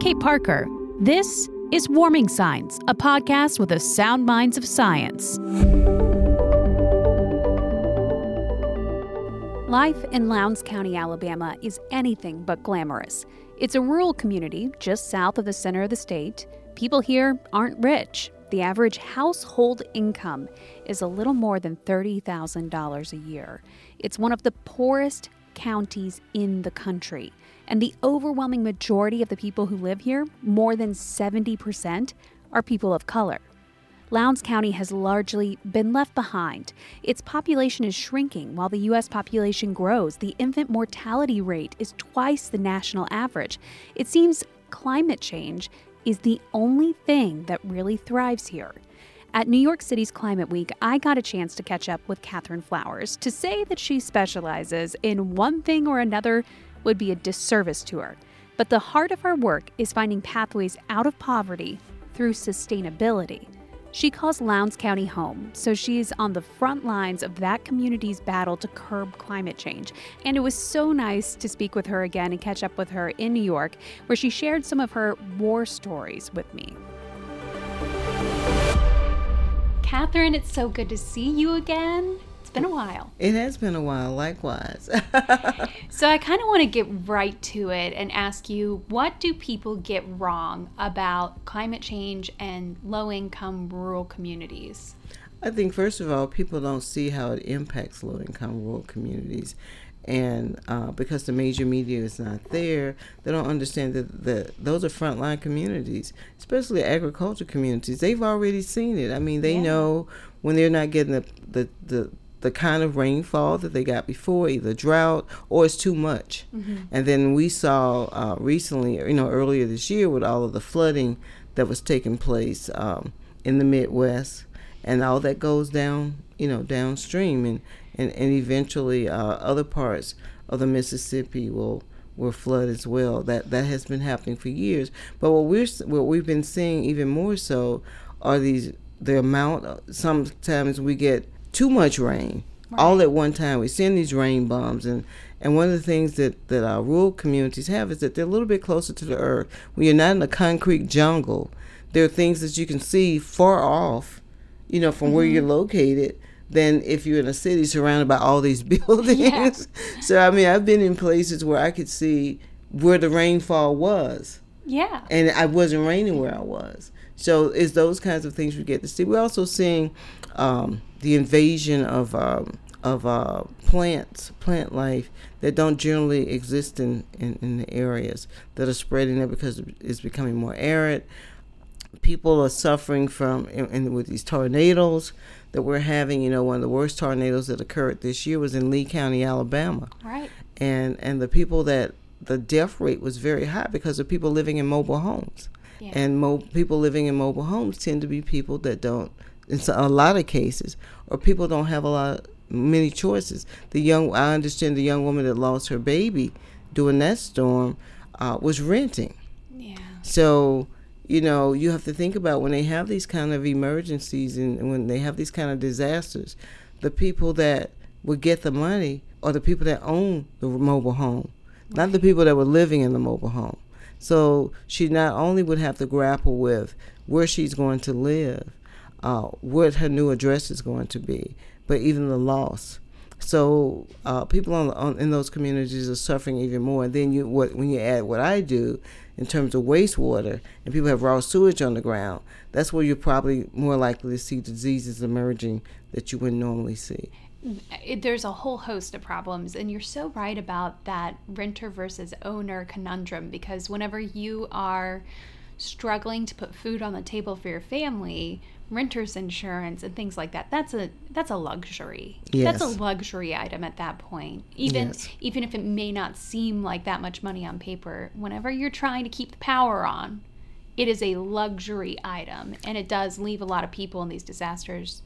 Kait Parker. This is Warming Signs, a podcast with the sound minds of science. Life in Lowndes County, Alabama is anything but glamorous. It's a rural community just south of the center of the state. People here aren't rich. The average household income is a little more than $30,000 a year. It's one of the poorest counties in the country. And the overwhelming majority of the people who live here, more than 70%, are people of color. Lowndes County has largely been left behind. Its population is shrinking while the U.S. population grows. The infant mortality rate is twice the national average. It seems climate change is the only thing that really thrives here. At New York City's Climate Week, I got a chance to catch up with Catherine Flowers. To say that she specializes in one thing or another would be a disservice to her. But the heart of her work is finding pathways out of poverty through sustainability. She calls Lowndes County home, so she's on the front lines of that community's battle to curb climate change. And it was so nice to speak with her again and catch up with her in New York, where she shared some of her war stories with me. Catherine, it's so good to see you again. It's been a while. It has been a while, likewise. so I kind of want to get right to it and ask you what do people get wrong about climate change and low income rural communities? I think, first of all, people don't see how it impacts low income rural communities. And uh, because the major media is not there, they don't understand that, that those are frontline communities, especially agriculture communities. They've already seen it. I mean, they yeah. know when they're not getting the, the, the the kind of rainfall that they got before, either drought or it's too much. Mm-hmm. And then we saw uh, recently, you know, earlier this year with all of the flooding that was taking place um, in the Midwest, and all that goes down, you know, downstream, and and, and eventually uh, other parts of the Mississippi will will flood as well. That that has been happening for years. But what we're what we've been seeing even more so are these the amount. Sometimes we get too much rain right. all at one time. We send these rain bombs, and and one of the things that that our rural communities have is that they're a little bit closer to the earth. When you're not in a concrete jungle, there are things that you can see far off, you know, from mm-hmm. where you're located. Than if you're in a city surrounded by all these buildings. Yeah. so I mean, I've been in places where I could see where the rainfall was. Yeah. And it wasn't raining where I was. So it's those kinds of things we get to see. We're also seeing um, the invasion of um, of uh, plants, plant life that don't generally exist in, in, in, the areas that are spreading there because it's becoming more arid. People are suffering from in, in, with these tornadoes that we're having. You know, one of the worst tornadoes that occurred this year was in Lee County, Alabama. Right. And and the people that the death rate was very high because of people living in mobile homes. Yeah. And mo- people living in mobile homes tend to be people that don't in a lot of cases, or people don't have a lot many choices. The young, I understand the young woman that lost her baby during that storm uh, was renting. Yeah. So you know you have to think about when they have these kind of emergencies and when they have these kind of disasters, the people that would get the money are the people that own the mobile home, right. not the people that were living in the mobile home. So she not only would have to grapple with where she's going to live, uh, what her new address is going to be, but even the loss. So uh, people on, on, in those communities are suffering even more. And then you what when you add what I do in terms of wastewater, and people have raw sewage on the ground, that's where you're probably more likely to see diseases emerging that you wouldn't normally see. There's a whole host of problems, and you're so right about that renter versus owner conundrum because whenever you are struggling to put food on the table for your family, renter's insurance and things like that that's a that's a luxury yes. that's a luxury item at that point even yes. even if it may not seem like that much money on paper whenever you're trying to keep the power on it is a luxury item and it does leave a lot of people in these disasters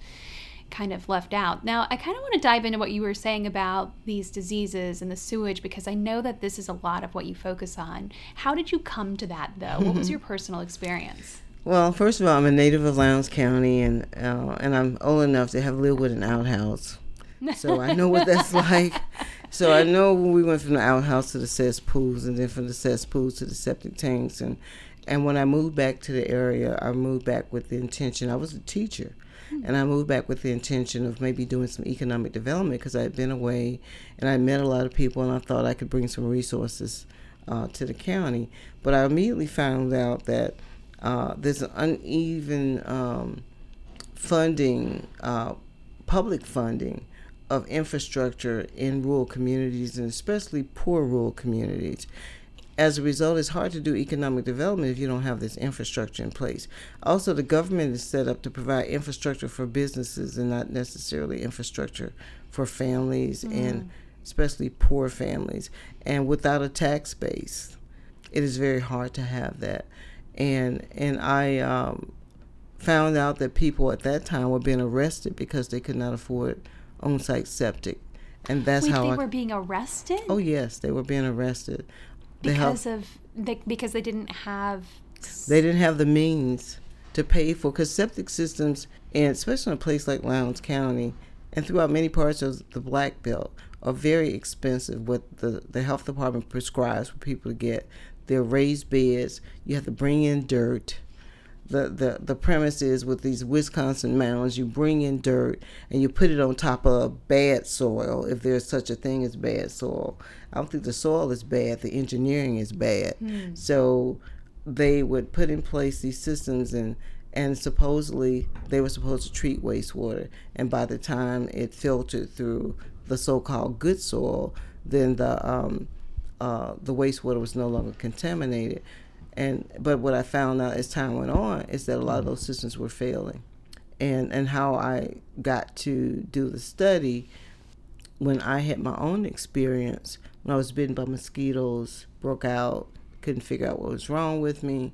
kind of left out. Now, I kind of want to dive into what you were saying about these diseases and the sewage because I know that this is a lot of what you focus on. How did you come to that, though? what was your personal experience? Well, first of all, I'm a native of Lowndes County, and uh, and I'm old enough to have lived with an outhouse, so I know what that's like. so I know when we went from the outhouse to the cesspools, and then from the cesspools to the septic tanks, and and when I moved back to the area, I moved back with the intention. I was a teacher, and I moved back with the intention of maybe doing some economic development because I had been away, and I met a lot of people, and I thought I could bring some resources uh, to the county. But I immediately found out that uh, there's an uneven um, funding, uh, public funding of infrastructure in rural communities and especially poor rural communities. As a result, it's hard to do economic development if you don't have this infrastructure in place. Also, the government is set up to provide infrastructure for businesses and not necessarily infrastructure for families mm. and especially poor families. And without a tax base, it is very hard to have that. And and I um, found out that people at that time were being arrested because they could not afford on-site septic, and that's Wait, how they I, were being arrested. Oh yes, they were being arrested because of they, because they didn't have. They didn't have the means to pay for because septic systems, and especially in a place like Lowndes County, and throughout many parts of the Black Belt, are very expensive. What the the health department prescribes for people to get, they're raised beds. You have to bring in dirt the, the, the premise is with these Wisconsin mounds, you bring in dirt and you put it on top of bad soil, if there's such a thing as bad soil. I don't think the soil is bad, the engineering is bad. Mm. So they would put in place these systems and and supposedly they were supposed to treat wastewater and by the time it filtered through the so-called good soil then the um, uh, the wastewater was no longer contaminated and but what I found out as time went on is that a lot of those systems were failing, and and how I got to do the study when I had my own experience when I was bitten by mosquitoes, broke out, couldn't figure out what was wrong with me.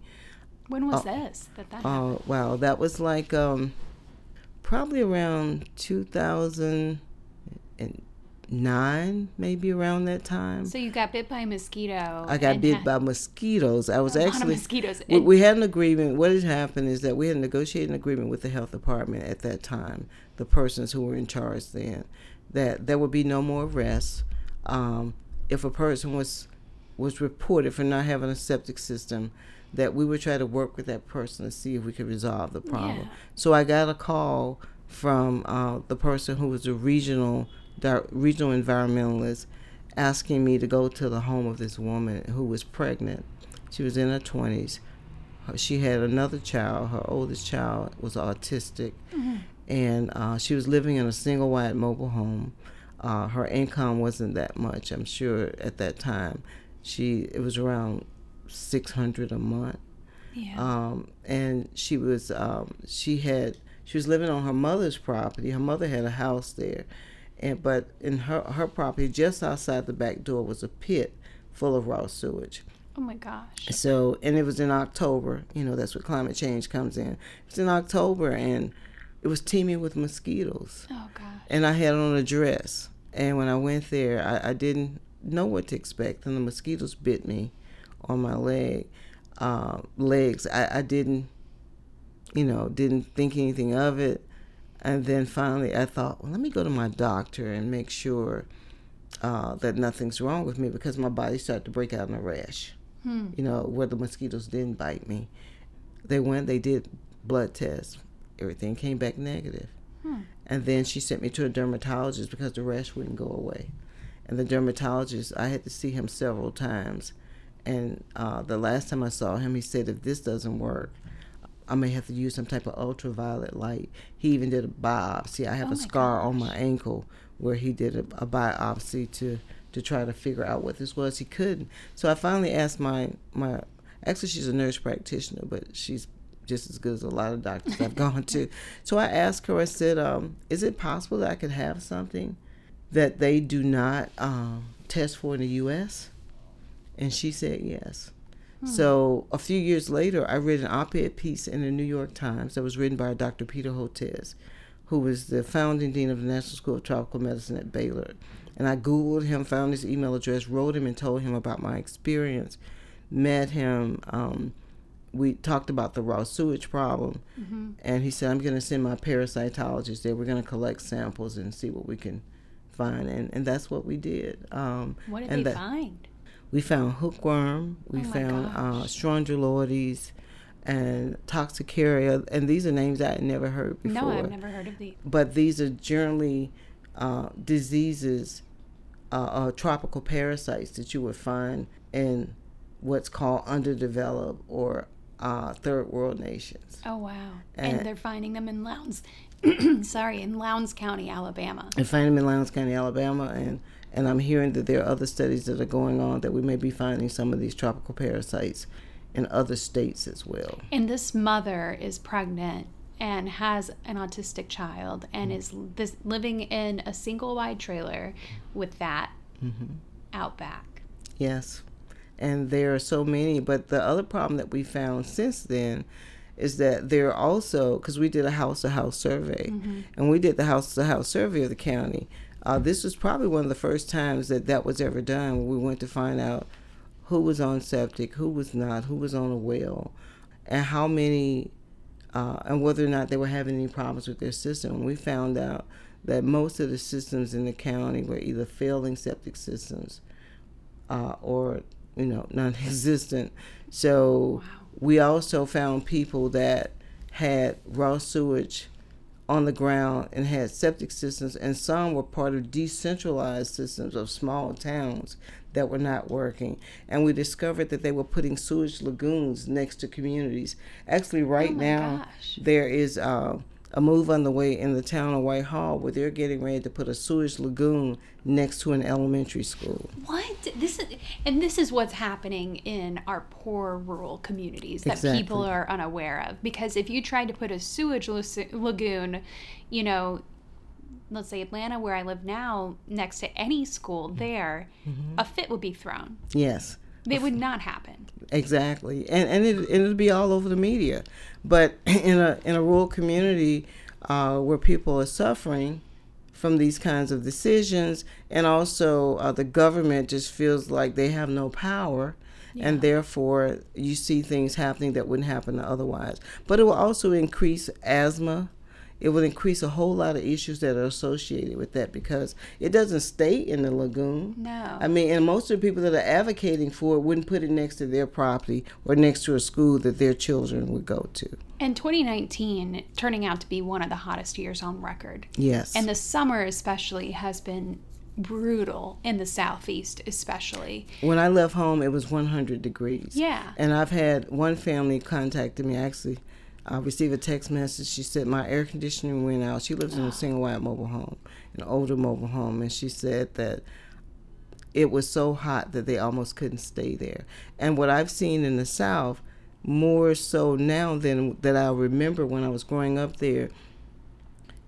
When was uh, this that that uh, wow, that was like um, probably around 2000 and nine, maybe around that time. So you got bit by a mosquito. I got bit by mosquitoes. I was actually mosquitoes. We, we, had an agreement. What had happened is that we had negotiated an agreement with the health department at that time, the persons who were in charge then, that there would be no more arrests. Um, if a person was was reported for not having a septic system, that we would try to work with that person to see if we could resolve the problem. Yeah. So I got a call from uh, the person who was the regional regional environmentalist asking me to go to the home of this woman who was pregnant. She was in her 20s. She had another child. Her oldest child was autistic. Mm-hmm. And uh, she was living in a single wide mobile home. Uh, her income wasn't that much, I'm sure, at that time. She It was around 600 a month. Yeah. Um, and she was um, she had she was living on her mother's property. Her mother had a house there, and but in her her property, just outside the back door, was a pit full of raw sewage. Oh my gosh! So and it was in October. You know that's what climate change comes in. It's in October and it was teeming with mosquitoes. Oh gosh! And I had on a dress, and when I went there, I, I didn't know what to expect, and the mosquitoes bit me on my leg, uh, legs. I, I didn't, you know, didn't think anything of it. And then finally, I thought, well, let me go to my doctor and make sure uh, that nothing's wrong with me because my body started to break out in a rash. Hmm. You know, where the mosquitoes didn't bite me. They went, they did blood tests. Everything came back negative. Hmm. And then she sent me to a dermatologist because the rash wouldn't go away. And the dermatologist, I had to see him several times. And uh, the last time I saw him, he said, if this doesn't work, I may have to use some type of ultraviolet light. He even did a biopsy. I have oh a scar gosh. on my ankle where he did a, a, biopsy to to try to figure out what this was. He couldn't. So I finally asked my my actually she's a nurse practitioner, but she's just as good as a lot of doctors I've gone to. So I asked her. I said, um, "Is it possible that I could have something that they do not um, test for in the U.S.?" And she said yes. Hmm. So a few years later, I read an op-ed piece in the New York Times that was written by Dr. Peter Hotez, who was the founding dean of the National School of Tropical Medicine at Baylor. And I Googled him, found his email address, wrote him, and told him about my experience. Met him. Um, we talked about the raw sewage problem, mm-hmm. and he said, "I'm going to send my parasitologist there. We're going to collect samples and see what we can find, and, and that's what we did. Um, what did they that- find? We found hookworm. We Oh found uh, strongyloides and toxocara, and these are names I had never heard before. No, I've never heard of these. But these are generally uh, diseases, uh, uh, tropical parasites that you would find in what's called underdeveloped or uh, third world nations. Oh wow! And, And- they're finding them in Lowndes. sorry, in Lowndes County, Alabama. and find them in Lowndes County, Alabama, and and I'm hearing that there are other studies that are going on that we may be finding some of these tropical parasites in other states as well. And this mother is pregnant and has an autistic child and mm-hmm. is this living in a single wide trailer with that mm-hmm. out back. Yes, and there are so many. But the other problem that we found since then is that there are also because we did a house to house survey, mm-hmm. and we did the house to house survey of the county. Uh, this was probably one of the first times that that was ever done. We went to find out who was on septic, who was not, who was on a well, and how many, uh, and whether or not they were having any problems with their system. We found out that most of the systems in the county were either failing septic systems uh, or you know non-existent. So we also found people that had raw sewage on the ground and had septic systems, and some were part of decentralized systems of small towns that were not working. And we discovered that they were putting sewage lagoons next to communities. Actually, right Oh now gosh. there is. Uh, a move on the way in the town of Whitehall where they're getting ready to put a sewage lagoon next to an elementary school. What this is, and this is what's happening in our poor rural communities that Exactly. people are unaware of. Because if you tried to put a sewage lagoon, you know, let's say Atlanta, where I live now, next to any school, mm-hmm. there, mm-hmm. a fit would be thrown. Yes. It would not happen. Exactly, and and it and it'll be all over the media, but in a in a rural community uh, where people are suffering from these kinds of decisions, and also uh, the government just feels like they have no power, and therefore you see things happening that wouldn't happen otherwise. But it will also increase asthma. It will increase a whole lot of issues that are associated with that because it doesn't stay in the lagoon. No. I mean, and most of the people that are advocating for it wouldn't put it next to their property or next to a school that their children would go to. And 2019 turning out to be one of the hottest years on record. Yes. And the summer, especially, has been brutal in the southeast, especially. when I left home, it was 100 degrees. Yeah. And I've had one family contacted me. Actually, I received a text message. She said my air conditioning went out. She lives in a ah. single wide mobile home, an older mobile home, and she said that it was so hot that they almost couldn't stay there. And what I've seen in the South, more so now than that I remember when I was growing up there,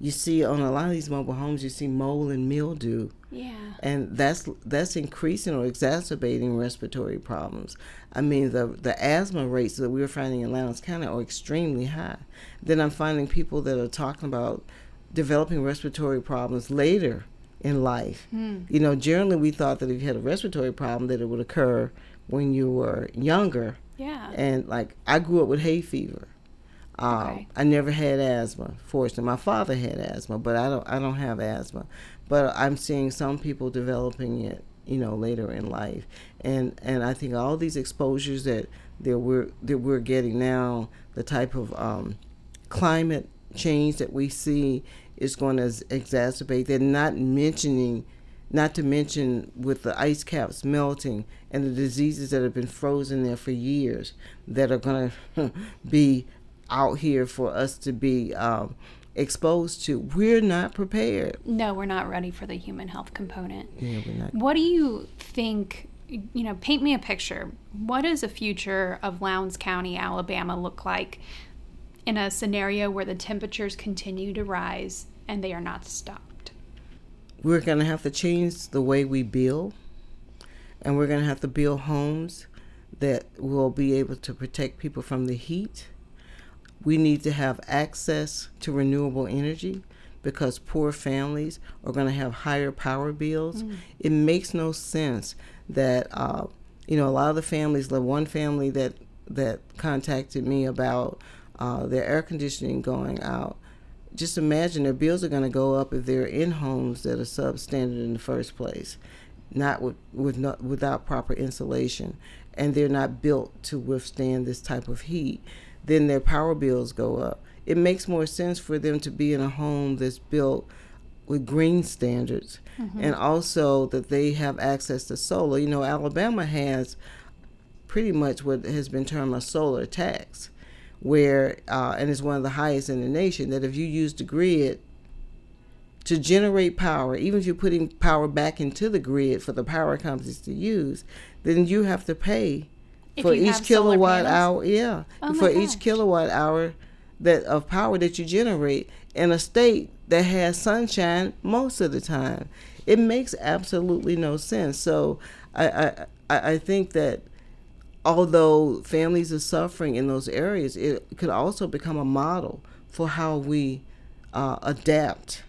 you see on a lot of these mobile homes, you see mold and mildew Yeah. and that's that's increasing or exacerbating respiratory problems. I mean, the the asthma rates that we were finding in Lowndes County are extremely high. Then I'm finding people that are talking about developing respiratory problems later in life. You know, generally we thought that if you had a respiratory problem, that it would occur when you were younger. Yeah. And like I grew up with hay fever. Um, Okay. I never had asthma. Fortunately, my father had asthma, but I don't. I don't have asthma. But I'm seeing some people developing it, you know, later in life, and and I think all these exposures that that we're that we're getting now, the type of um, climate change that we see is going to exacerbate. They're not mentioning not to mention with the ice caps melting and the diseases that have been frozen there for years that are going to be out here for us to be um, exposed to. We're not prepared. No, we're not ready for the human health component. Yeah, we're not. What do you think? You know, paint me a picture. What does a future of Lowndes County, Alabama look like in a scenario where the temperatures continue to rise and they are not stopped? We're going to have to change the way we build, and we're going to have to build homes that will be able to protect people from the heat. We need to have access to renewable energy because poor families are going to have higher power bills. It makes no sense that uh, you know a lot of the families. The one family that that contacted me about uh, their air conditioning going out, just imagine their bills are going to go up if they're in homes that are substandard in the first place, not with, with not, without proper insulation, and they're not built to withstand this type of heat. Then their power bills go up. It makes more sense for them to be in a home that's built with green standards mm-hmm. and also that they have access to solar. You know, Alabama has pretty much what has been termed a solar tax where uh, and it's one of the highest in the nation that if you use the grid to generate power even if you're putting power back into the grid for the power companies to use then you have to pay if for each kilowatt hour yeah oh for gosh. each kilowatt hour that of power that you generate in a state that has sunshine most of the time it makes absolutely no sense so i i i think that although families are suffering in those areas, it could also become a model for how we uh, adapt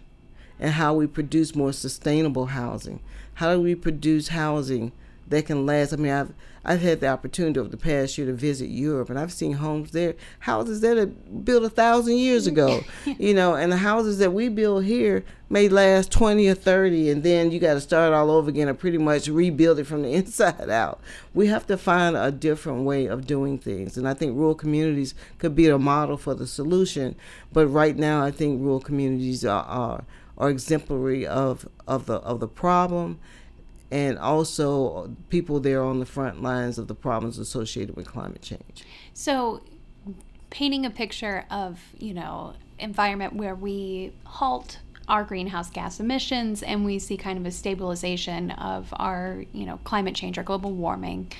and how we produce more sustainable housing. How do we produce housing that can last? I mean, I've I've had the opportunity over the past year to visit Europe, and I've seen homes there, houses that are built a thousand years ago, you know, and the houses that we build here may last 20 or 30, and then you got to start all over again and pretty much rebuild it from the inside out. We have to find a different way of doing things, and I think rural communities could be a model for the solution. But right now, I think rural communities are, are, are exemplary of, of the of the problem and also people there on the front lines of the problems associated with climate change. So, painting a picture of, you know, environment where we halt our greenhouse gas emissions and we see kind of a stabilization of our, you know, climate change, or global warming.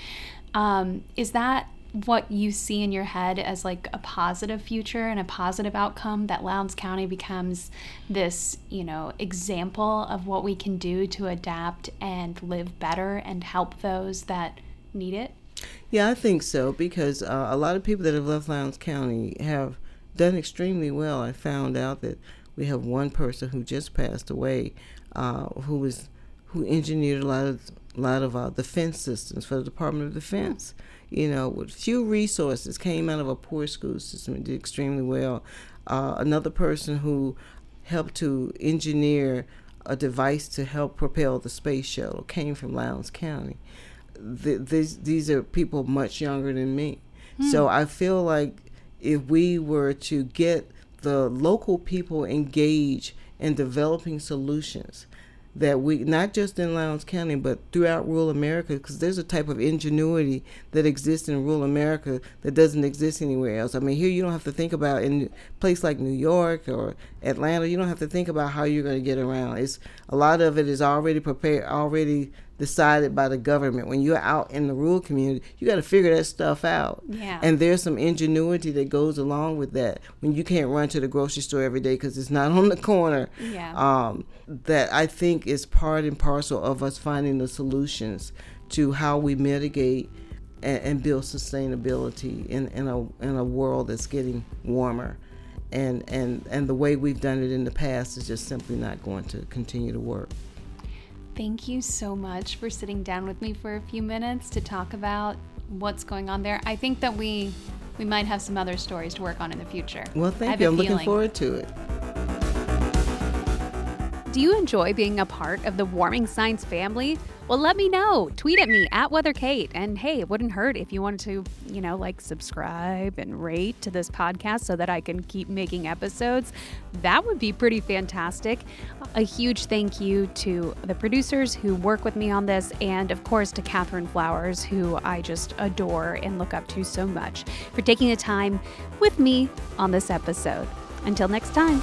Um, is that what you see in your head as like a positive future and a positive outcome that Lowndes County becomes this, you know, example of what we can do to adapt and live better and help those that need it? Yeah, I think so because uh, a lot of people that have left Lowndes County have done extremely well. I found out that we have one person who just passed away, uh, who was who engineered a lot of a lot of uh, defense systems for the Department of Defense. Mm-hmm you know, with few resources, came out of a poor school system and did extremely well. Uh, another person who helped to engineer a device to help propel the space shuttle came from Lowndes County. The, these, these are people much younger than me. Hmm. So I feel like if we were to get the local people engaged in developing solutions, that we not just in Lowndes County but throughout rural America because there's a type of ingenuity that exists in rural America that doesn't exist anywhere else. I mean, here you don't have to think about in a place like New York or Atlanta, you don't have to think about how you're going to get around. It's a lot of it is already prepared, already decided by the government. When you're out in the rural community, you got to figure that stuff out. Yeah. And there's some ingenuity that goes along with that when you can't run to the grocery store every day because it's not on the corner. Yeah. Um, that I think is part and parcel of us finding the solutions to how we mitigate and, and build sustainability in, in a in a world that's getting warmer. And, and and the way we've done it in the past is just simply not going to continue to work. Thank you so much for sitting down with me for a few minutes to talk about what's going on there. I think that we we might have some other stories to work on in the future. Well, thank you. I'm feeling. looking forward to it. Do you enjoy being a part of the Warming Signs family? Well, let me know. Tweet at me at WeatherKait. And hey, it wouldn't hurt if you wanted to, you know, like subscribe and rate to this podcast so that I can keep making episodes. That would be pretty fantastic. A huge thank you to the producers who work with me on this, and of course to Catherine Flowers, who I just adore and look up to so much, for taking the time with me on this episode. Until next time.